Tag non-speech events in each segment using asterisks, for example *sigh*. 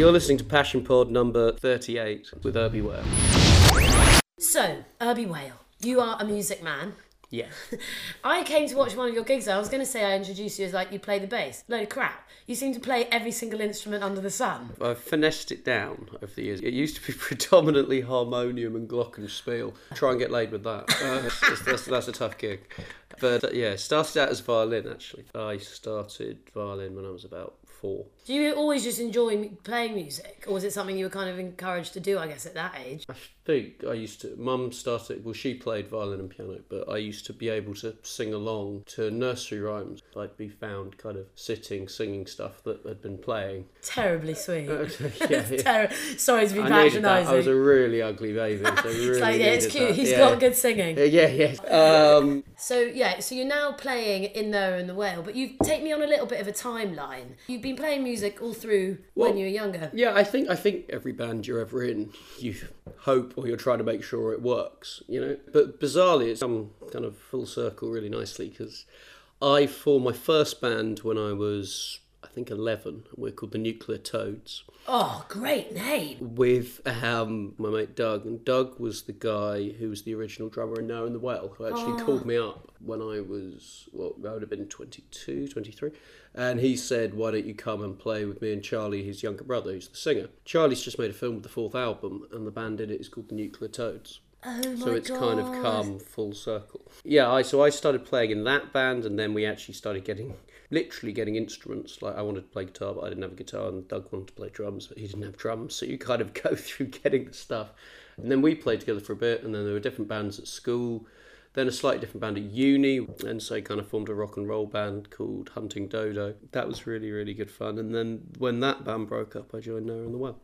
You're listening to Passion Pod number 38 with Urby Whale. So, Urby Whale, you are a music man. Yeah. *laughs* I came to watch one of your gigs. I was going to say I introduced you as like you play the bass. Load of crap. You seem to play every single instrument under the sun. I've finessed it down over the years. It used to be *laughs* predominantly harmonium and glockenspiel. Try and get laid with that. Uh, that's, that's, that's a tough gig. But uh, yeah, started out as violin actually. I started violin when I was about four. Do you always just enjoy playing music, or was it something you were kind of encouraged to do? I guess at that age. I think I used to. Mum started. Well, she played violin and piano, but I used to be able to sing along to nursery rhymes. I'd be found kind of sitting, singing stuff that had been playing. Terribly sweet. *laughs* *laughs* yeah, yeah. Ter- Sorry to be patronising. I was a really ugly baby. So *laughs* really It's like yeah, it's cute. that. He's yeah. got good singing. Yeah, yeah. Um, So yeah, so you're now playing in there and the whale, but you take me on a little bit of a timeline. You've been playing music all through when you were younger. yeah, I think I think every band you're ever in, you hope or you're trying to make sure it works, you know. But bizarrely, it's come kind of full circle really nicely because I formed my first band when I was, think, 11. We're called the Nuclear Toads Oh, great name. with um, my mate Doug, and Doug was the guy who was the original drummer in Noah and the Whale, who actually called me up when I was, well, I would have been 22, 23, and he said, why don't you come and play with me and Charlie, his younger brother, who's the singer. Charlie's just made a film with the fourth album, and the band in it is called the Nuclear Toads. Oh my So it's kind of God. come full circle. Yeah, I so I started playing in that band, and then we actually started getting, literally getting instruments. Like I wanted to play guitar, but I didn't have a guitar, and Doug wanted to play drums, but he didn't have drums. *laughs* So you kind of *laughs* go through getting the stuff, and then we played together for a bit, and then there were different bands at school. Then a slightly different band at uni, and so kind of formed a rock and roll band called Hunting Dodo. That was really, really good fun. And then when that band broke up, I joined Noah and the Whale.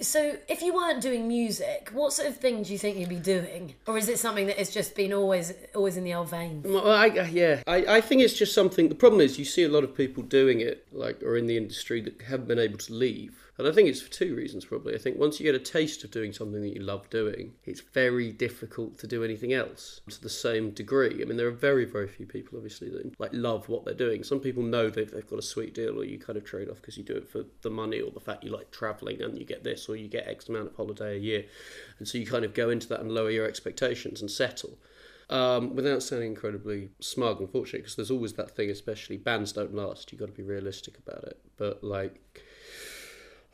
So, if you weren't doing music, what sort of thing do you think you'd be doing, or is it something that has just been always, always in the old vein? Well, I, yeah, I, I think it's just something. The problem is, you see a lot of people doing it, like, or in the industry that haven't been able to leave. And I think it's for two reasons, probably. I think once you get a taste of doing something that you love doing, it's very difficult to do anything else to the same degree. I mean, there are very, very few people, obviously, that like love what they're doing. Some people know they've, they've got a sweet deal, or you kind of trade off because you do it for the money or the fact you like traveling and you get this, or you get X amount of holiday a year. And so you kind of go into that and lower your expectations and settle um, without sounding incredibly smug, unfortunately, because there's always that thing, especially bands don't last. You've got to be realistic about it. But like,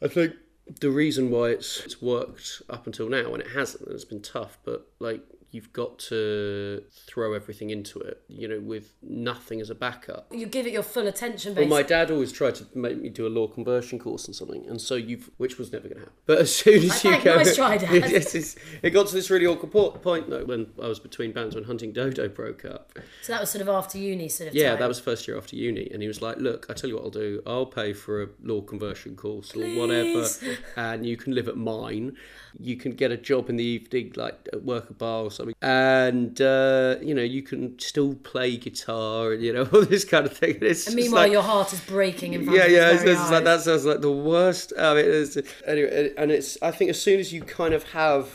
I think the reason why it's it's worked up until now, and it hasn't, and it's been tough, but like you've got to throw everything into it, you know, with nothing as a backup. You give it your full attention, Well, my dad always tried to make me do a law conversion course and something, and so you've, which was never going to happen. But as soon as you thank- go, nice try, Dad. *laughs* Yes, it's- it got to this really awkward point though when I was between bands when Hunting Dodo broke up. so that was sort of after uni, sort of. Yeah, time. that was first year after uni, and he was like, "Look, I tell you what I'll do. I'll pay for a law conversion course or whatever, and you can live at mine. You can get a job in the evening, like at work a bar or something, and uh, you know you can still play guitar and you know *laughs* all this kind of thing." And it's And meanwhile, like- your heart is breaking in front yeah, yeah, it's, it's like, that sounds like the worst. I mean, it's, anyway, and it's. I think as soon as you kind of have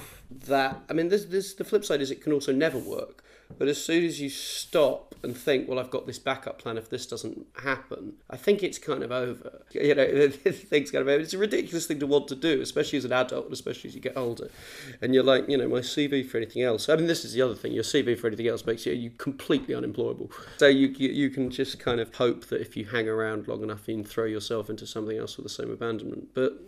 that, I mean, there's, there's the flip side is it can also never work. But as soon as you stop and think, well, I've got this backup plan if this doesn't happen, I think it's kind of over. You know, *laughs* thing's kind of over. It's a ridiculous thing to want to do, especially as an adult, especially as you get older. And you're like, you know, my CV for anything else. I mean, this is the other thing. Your CV for anything else makes you, you completely unemployable. So you you can just kind of hope that if you hang around long enough, you can throw yourself into something else with the same abandonment. But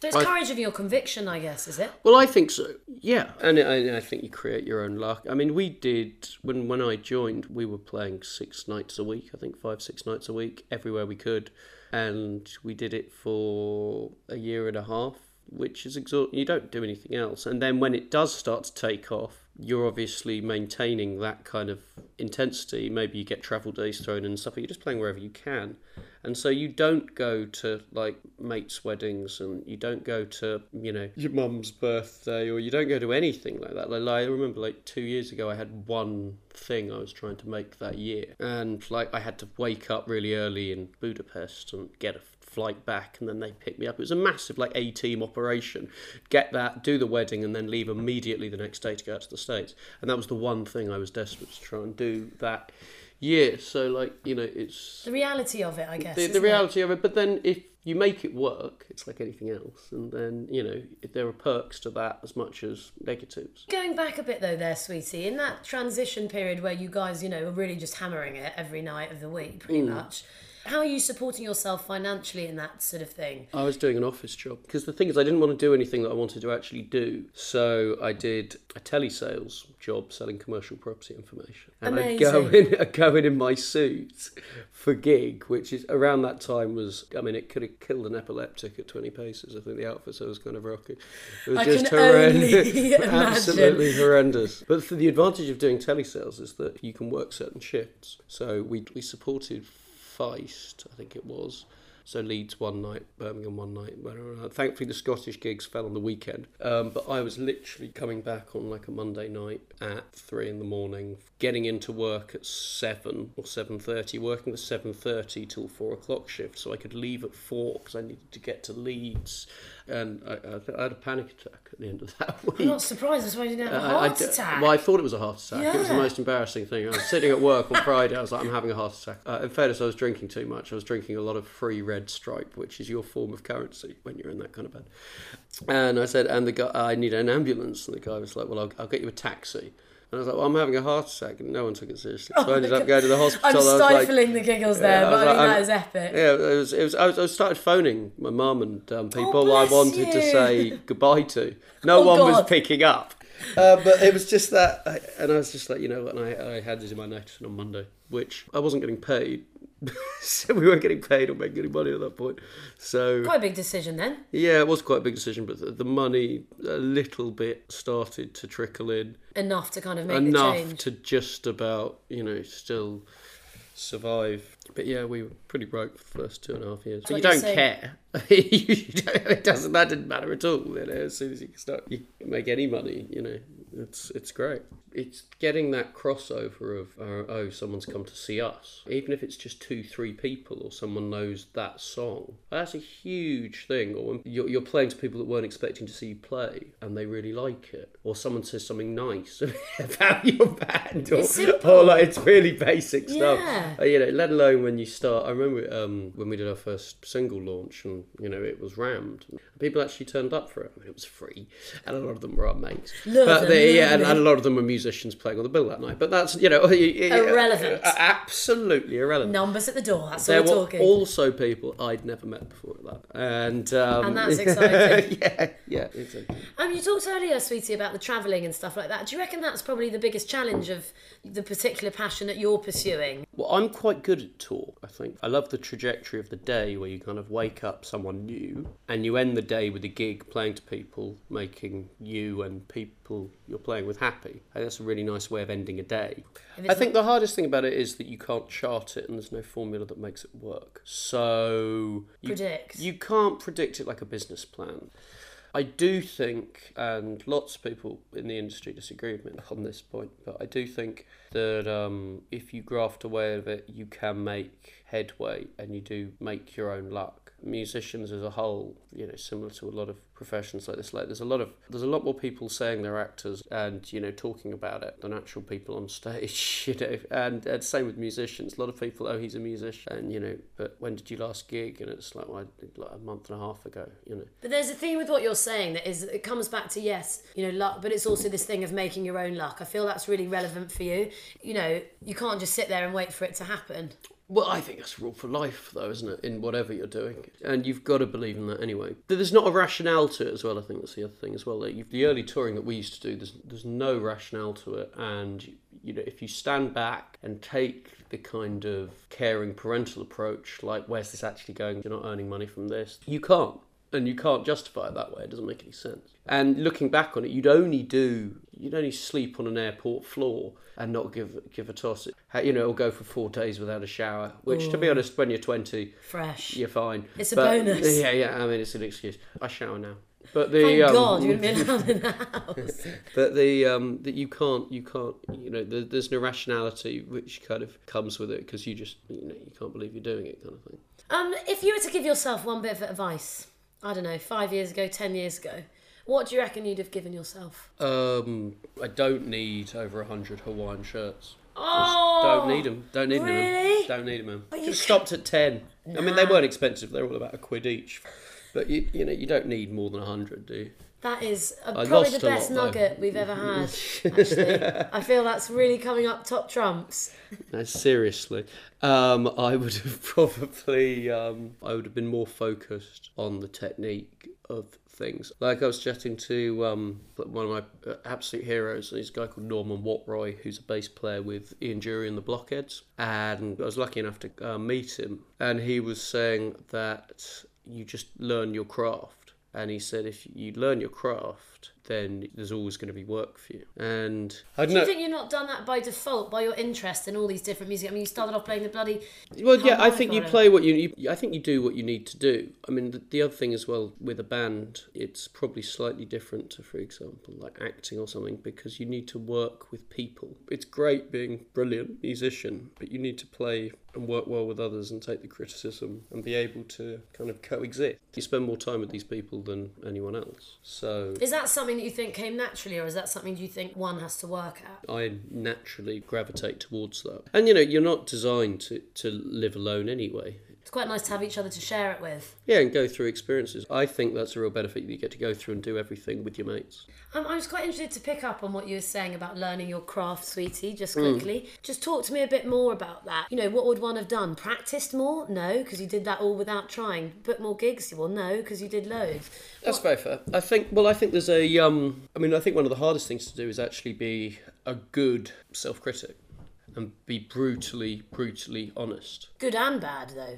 So it's I- courage of your conviction, I guess, is it? well, I think so. Yeah, and I, I think you create your own luck. I mean, we did when when I joined, we were playing six nights a week. I think five six nights a week everywhere we could, and we did it for a year and a half, which is exhausting. You don't do anything else, and then when it does start to take off, you're obviously maintaining that kind of intensity. Maybe you get travel days thrown in and stuff, but you're just playing wherever you can. And so you don't go to like mates' weddings and you don't go to, you know, your mum's birthday or you don't go to anything like that. Like, I remember like two years ago, I had one thing I was trying to make that year. And like I had to wake up really early in Budapest and get a flight back and then they picked me up. It was a massive like A team operation. Get that, do the wedding and then leave immediately the next day to go out to the States. And that was the one thing I was desperate to try and do that year. So like, you know, it's The reality of it, I guess. the, the it? reality of it. But then if you make it work. It's like anything else, and then you know there are perks to that as much as negatives. Going back a bit though, there, sweetie, in that transition period where you guys, you know, were really just hammering it every night of the week, pretty mm. much. How are you supporting yourself financially in that sort of thing? I was doing an office job because the thing is, I didn't want to do anything that I wanted to actually do. So I did a telesales job selling commercial property information. And Amazing. I'd go in, I'd go in in my suit for gig, which is around that time was, I mean, it could have killed an epileptic at 20 paces. I think the outfit so was kind of rocking. It was I just horrendous. *laughs* *laughs* absolutely horrendous. But for the advantage of doing telesales is that you can work certain shifts. So we, we supported Feist, I think it was. So Leeds one night, Birmingham one night. Thankfully, the Scottish gigs fell on the weekend. Um, but I was literally coming back on like a Monday night at three in the morning, getting into work at seven or seven thirty, working the seven thirty till four o'clock shift, so I could leave at four because I needed to get to Leeds and I, I, I, had a panic attack at the end of that week. *laughs* I'm not surprised. That's why you didn't have a heart attack. Well, I thought it was a heart attack. Yeah. It was the most embarrassing thing. I was sitting at work on Friday. I was like, I'm having a heart attack. Uh, in fairness, I was drinking too much. I was drinking a lot of free red stripe, which is your form of currency when you're in that kind of bed. And I said, and the guy, I need an ambulance. And the guy was like, well, I'll, I'll get you a taxi. And I was like, well, I'm having a heart attack. And no one took it seriously. So oh I ended up going to the *laughs* hospital. I'm stifling like, the giggles there, yeah, but I, mean, like, that is epic. Yeah, it was, it was, I, was, I started phoning my mum and um, people oh, I wanted you. to say *laughs* goodbye to. No oh, one God. was picking up. Uh, but it was just that, and I was just like, you know, and I, I handed in my notice on Monday, which I wasn't getting paid, *laughs* so we weren't getting paid or making any money at that point. So quite a big decision then. Yeah, it was quite a big decision, but the, the money a little bit started to trickle in enough to kind of make enough to just about you know still survive. But yeah, we were pretty broke for the first two and a half years. But you don't care. *laughs* it doesn't. That didn't matter at all. You know, as soon as you can start, you make any money. You know, it's it's great. It's getting that crossover of uh, oh, someone's come to see us, even if it's just two, three people, or someone knows that song. That's a huge thing. Or when you're, you're playing to people that weren't expecting to see you play, and they really like it, or someone says something nice *laughs* about your band, or, or like it's really basic stuff. Yeah. Uh, you know, let alone when you start. I remember um, when we did our first single launch, and you know it was rammed. People actually turned up for it. It was free, and a lot of them were our mates. Love but them, they, yeah, and, and, a lot of them were musicians playing on the bill that night. But that's you know *laughs* irrelevant, absolutely irrelevant. Numbers at the door. That's there all we're talking. Also, people I'd never met before at that, and um, and that's *laughs* exciting. yeah, yeah. Exactly. Um, you talked earlier, sweetie, about the travelling and stuff like that. Do you reckon that's probably the biggest challenge of the particular passion that you're pursuing? Well, I'm quite good at talk. I think I love the trajectory of the day where you kind of wake up someone new and you end the day with a gig playing to people, making you and people you're playing with happy. I think that's a really nice way of ending a day. I think the hardest thing about it is that you can't chart it and there's no formula that makes it work. So you, predict. You can't predict it like a business plan. I do think, and lots of people in the industry disagree with me *laughs* on this point, but I do think that um, if you graft away of it, you can make headway and you do make your own luck. Musicians as a whole, you know, similar to a lot of professions like this. Like there's a lot of there's a lot more people saying they're actors and you know talking about it than actual people on *laughs* stage. You know, and, and same with musicians. A lot of people, oh, he's a musician, and you know, but when did you last gig? And it's like, well, like a month and a half ago. You know. But there's a thing with what you're saying that is it comes back to yes, you know, luck, but it's also this thing of making your own luck. I feel that's really relevant for you. You know, you can't just sit there and wait for it to happen. Well, I think that's a rule for life, though, isn't it? In whatever you're doing, and you've got to believe in that anyway. There's not a rationale to it as well. I think that's the other thing as well. The early touring that we used to do, there's there's no rationale to it, and you know if you stand back and take the kind of caring parental approach, like where's this actually going? You're not earning money from this. You can't and you can't justify it that way. It doesn't make any sense. And looking back on it, you'd only do you'd only sleep on an airport floor and not give give a toss. You know, or go for four days without a shower. Which, Ooh. to be honest, when you're twenty, fresh, you're fine. It's a but, bonus. Yeah, yeah. I mean, it's an excuse. I shower now. But the Thank um, God you wouldn't be allowed in the house. but the um, that you can't you can't you know the, there's an irrationality which kind of comes with it because you just you know you can't believe you're doing it kind of thing. Um, if you were to give yourself one bit of advice I don't know, five years ago, ten years ago, what do you reckon you'd have given yourself? Um, I don't need over a hundred Hawaiian shirts. Oh, don't need them. Don't need really? them. Don't need them. Man. But Just stopped at ten. I mean, they weren't expensive. They're all about a quid each. But you, you know, you don't need more than a hundred, do you? That is I probably the best lot, though. nugget we've ever *laughs* had. *laughs* Actually, I feel that's really coming up top trumps. No, seriously, um, I would have *laughs* probably, um, I would have been more focused on the technique of things. Like I was chatting to um, one of my uh, absolute heroes, a guy called Norman Watt-Roy, who's a bass player with Ian Dury and the Blockheads, and I was lucky enough to uh, meet him, and he was saying that you just learn your craft. And he said, if you learn your craft, then there's always going to be work for you. And I don't Do you know. think you're not done that by default by your interest in all these different music? I mean, you started off playing the bloody. Well, yeah, I think you play what you, you. I think you do what you need to do. I mean, the, the other thing as well with a band, it's probably slightly different to, for example, like acting or something, because you need to work with people. It's great being a brilliant musician, but you need to play and work well with others and take the criticism and be able to kind of coexist. You spend more time with these people than anyone else, so Is that something that you think came naturally, or is that something you think one has to work at? I naturally gravitate towards that. And you know, you're not designed to, to live alone anyway. It's quite nice to have each other to share it with. Yeah, and go through experiences. I think that's a real benefit. You get to go through and do everything with your mates. Um, I was quite interested to pick up on what you were saying about learning your craft, sweetie, just Hmm. quickly. Just talk to me a bit more about that. You know, what would one have done? Practiced more? No, because you did that all without trying. Book more gigs? Well, no, because you did loads. That's very fair. I think. Well, I think there's a. Um, I mean, I think one of the hardest things to do is actually be a good self-critic and be brutally, brutally honest. Good and bad, though.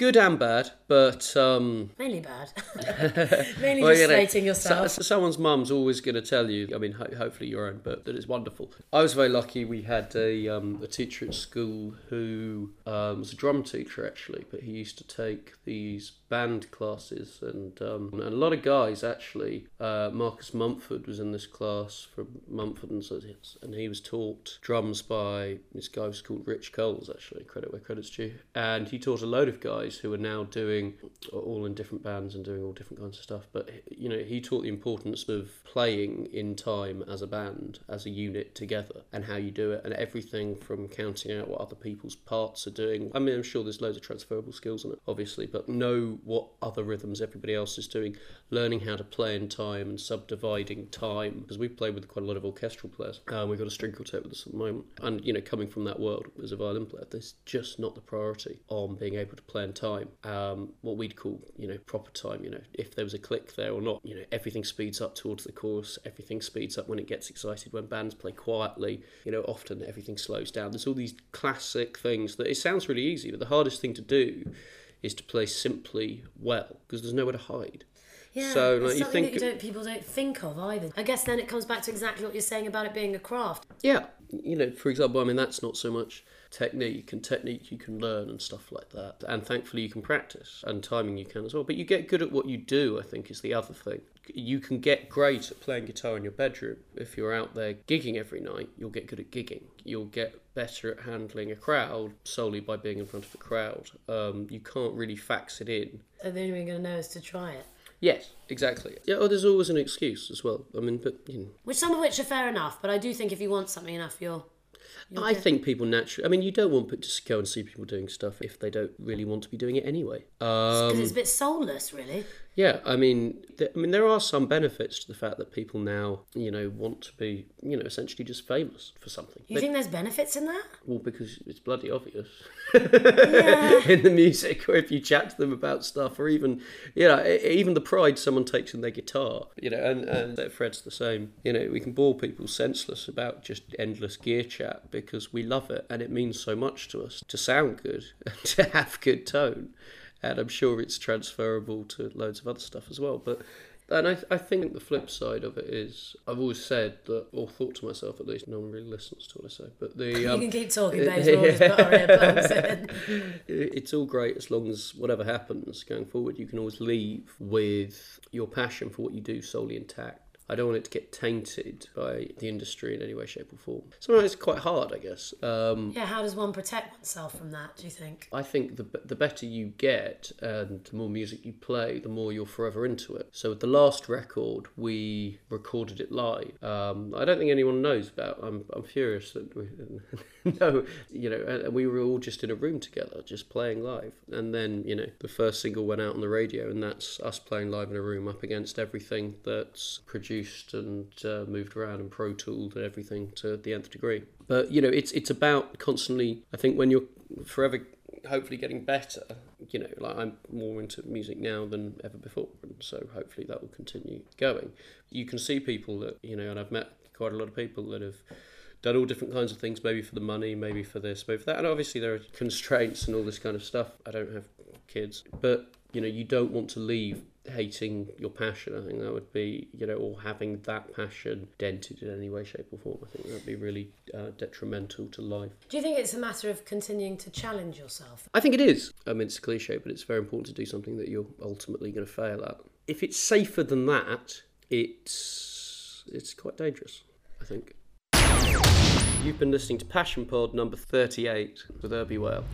Good and bad, but um, *laughs* Mainly bad. *laughs* Mainly Well, just you know, yourself. so someone's mum's always going to tell you. I mean, ho- hopefully your own, but that it's wonderful. I was very lucky. We had a um, a teacher at school who um, was a drum teacher actually, but he used to take these band classes, and um, and a lot of guys actually. Uh, Marcus Mumford was in this class from Mumford and Sons, and he was taught drums by this guy who's called Rich Coles actually. Credit where credit's due, and he taught a load of guys who are now doing all in different bands and doing all different kinds of stuff. But you know, he taught the importance of playing in time as a band, as a unit together, and how you do it, and everything from counting out what other people's parts are doing. I mean, I'm sure there's loads of transferable skills in it, obviously, but know what other rhythms everybody else is doing, learning how to play in time and subdividing time. Because we play with quite a lot of orchestral players. Um, we've got a string quartet with us at the moment, and you know, coming from that world as a violin player, there's just not the priority on being able to play in time. Um, what we'd call, you know, proper time. You know, if there was a click there or not. You know, everything speeds up towards the chorus. Everything speeds up when it gets excited. When bands play quietly, you know, often everything slows down. There's all these classic things that it sounds really easy, but the hardest thing to do is to play simply well because there's nowhere to hide. Yeah, So, it's like, you something think- that you don't, people don't think of either. I guess then it comes back to exactly what you're saying about it being a craft. Yeah, you know, for example, I mean, that's not so much technique and technique you can learn and stuff like that. And thankfully, you can practice and timing you can as well. But you get good at what you do, I think, is the other thing. You can get great at playing guitar in your bedroom. If you're out there gigging every night, you'll get good at gigging. You'll get better at handling a crowd solely by being in front of a crowd. Um, you can't really fax it in. So the only way you're going to know is to try it. Yes, exactly. Yeah, oh, there's always an excuse as well. I mean, but you know, Which some of which are fair enough, but I do think if you want something enough, you'll. You'll I think people naturally. I mean, you don't want to just go and see people doing stuff if they don't really want to be doing it anyway. because Um, it's a bit soulless, really. Yeah, I mean, th- I mean, there are some benefits to the fact that people now, you know, want to be, you know, essentially just famous for something. You They- think there's benefits in that? well, because it's bloody obvious *laughs* in the music, or if you chat to them about stuff, or even, you know, e- even the pride someone takes in their guitar, you know, and, and Fred's the same. You know, we can bore people senseless about just endless gear chat because we love it and it means so much to us to sound good *laughs* and to have good tone. And I'm sure it's transferable to loads of other stuff as well. But and I, I think the flip side of it is I've always said that, or thought to myself at least, no one really listens to what I say. But the um, you can keep talking, babes. We'll just put our earplugs in. *laughs* it's all great as long as whatever happens going forward, you can always leave with your passion for what you do solely intact. I don't want it to get tainted by the industry in any way, shape, or form. Sometimes it's quite hard, I guess. Um, yeah, how does one protect oneself from that, do you think? I think the, the better you get and the more music you play, the more you're forever into it. So with the last record, we recorded it live. Um, I don't think anyone knows about. I'm, I'm furious that we *laughs* no, you know, and we were all just in a room together, just playing live. And then you know, the first single went out on the radio, and that's us playing live in a room up against everything that's produced and uh, moved around and pro tooled and everything to the nth degree. But you know, it's it's about constantly. I think when you're forever hopefully getting better. You know, like I'm more into music now than ever before, and so hopefully that will continue going. You can see people that you know, and I've met quite a lot of people that have done all different kinds of things, maybe for the money, maybe for this, maybe for that, and obviously there are constraints and all this kind of stuff. I don't have kids, but you know, you don't want to leave hating your passion. I think that would be, you know, or having that passion dented in any way, shape, or form. I think that would be really uh, detrimental to life. Do you think it's a matter of continuing to challenge yourself? I think it is. I mean, it's a cliche, but it's very important to do something that you're ultimately going to fail at. If it's safer than that, it's it's quite dangerous. I think. You've been listening to Passion Pod number 38 with Urby Whale.